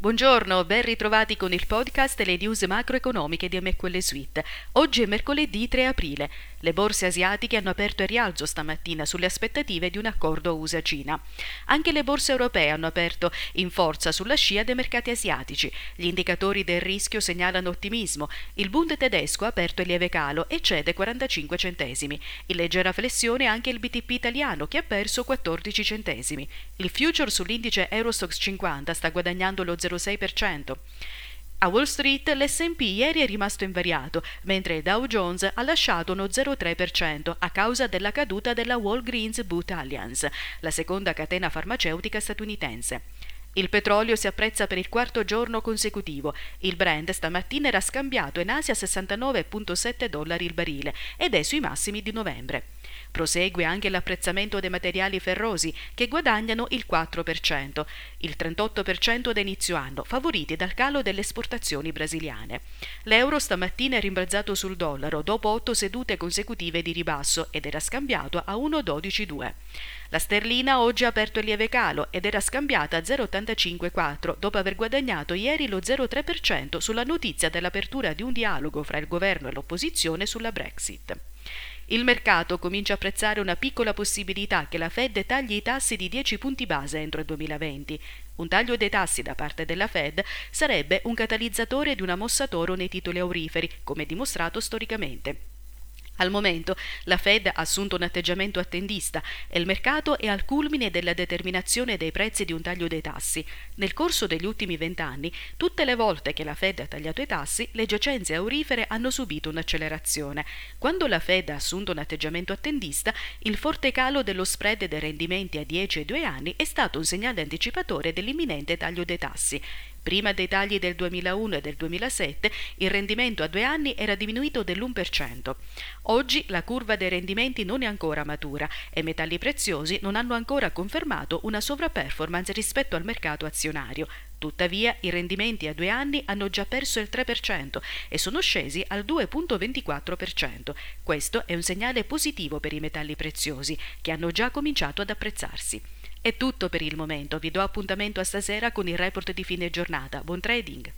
Buongiorno, ben ritrovati con il podcast le news macroeconomiche di MQL Suite. Oggi è mercoledì 3 aprile. Le borse asiatiche hanno aperto a rialzo stamattina sulle aspettative di un accordo USA-Cina. Anche le borse europee hanno aperto in forza sulla scia dei mercati asiatici. Gli indicatori del rischio segnalano ottimismo. Il Bund tedesco ha aperto in lieve calo e cede 45 centesimi. In leggera flessione anche il BTP italiano che ha perso 14 centesimi. Il future sull'indice Eurostox 50 sta guadagnando lo 0,5%. 0,6%. A Wall Street l'SP ieri è rimasto invariato, mentre Dow Jones ha lasciato uno 0,3% a causa della caduta della Walgreens Boot Alliance, la seconda catena farmaceutica statunitense. Il petrolio si apprezza per il quarto giorno consecutivo. Il Brent stamattina era scambiato in Asia a 69,7 dollari il barile ed è sui massimi di novembre. Prosegue anche l'apprezzamento dei materiali ferrosi, che guadagnano il 4%, il 38% da inizio anno, favoriti dal calo delle esportazioni brasiliane. L'euro stamattina è rimbalzato sul dollaro dopo otto sedute consecutive di ribasso ed era scambiato a 1,122. La sterlina oggi ha aperto il lieve calo ed era scambiata a 0,854 dopo aver guadagnato ieri lo 0,3% sulla notizia dell'apertura di un dialogo fra il governo e l'opposizione sulla Brexit. Il mercato comincia a apprezzare una piccola possibilità che la Fed tagli i tassi di 10 punti base entro il 2020. Un taglio dei tassi da parte della Fed sarebbe un catalizzatore di una mossa toro nei titoli auriferi, come dimostrato storicamente. Al momento la Fed ha assunto un atteggiamento attendista e il mercato è al culmine della determinazione dei prezzi di un taglio dei tassi. Nel corso degli ultimi vent'anni, tutte le volte che la Fed ha tagliato i tassi, le giacenze aurifere hanno subito un'accelerazione. Quando la Fed ha assunto un atteggiamento attendista, il forte calo dello spread dei rendimenti a 10 e 2 anni è stato un segnale anticipatore dell'imminente taglio dei tassi. Prima dei tagli del 2001 e del 2007 il rendimento a due anni era diminuito dell'1%. Oggi la curva dei rendimenti non è ancora matura e metalli preziosi non hanno ancora confermato una sovraperformance rispetto al mercato azionario. Tuttavia i rendimenti a due anni hanno già perso il 3% e sono scesi al 2,24%. Questo è un segnale positivo per i metalli preziosi, che hanno già cominciato ad apprezzarsi. È tutto per il momento, vi do appuntamento a stasera con il report di fine giornata. Buon trading!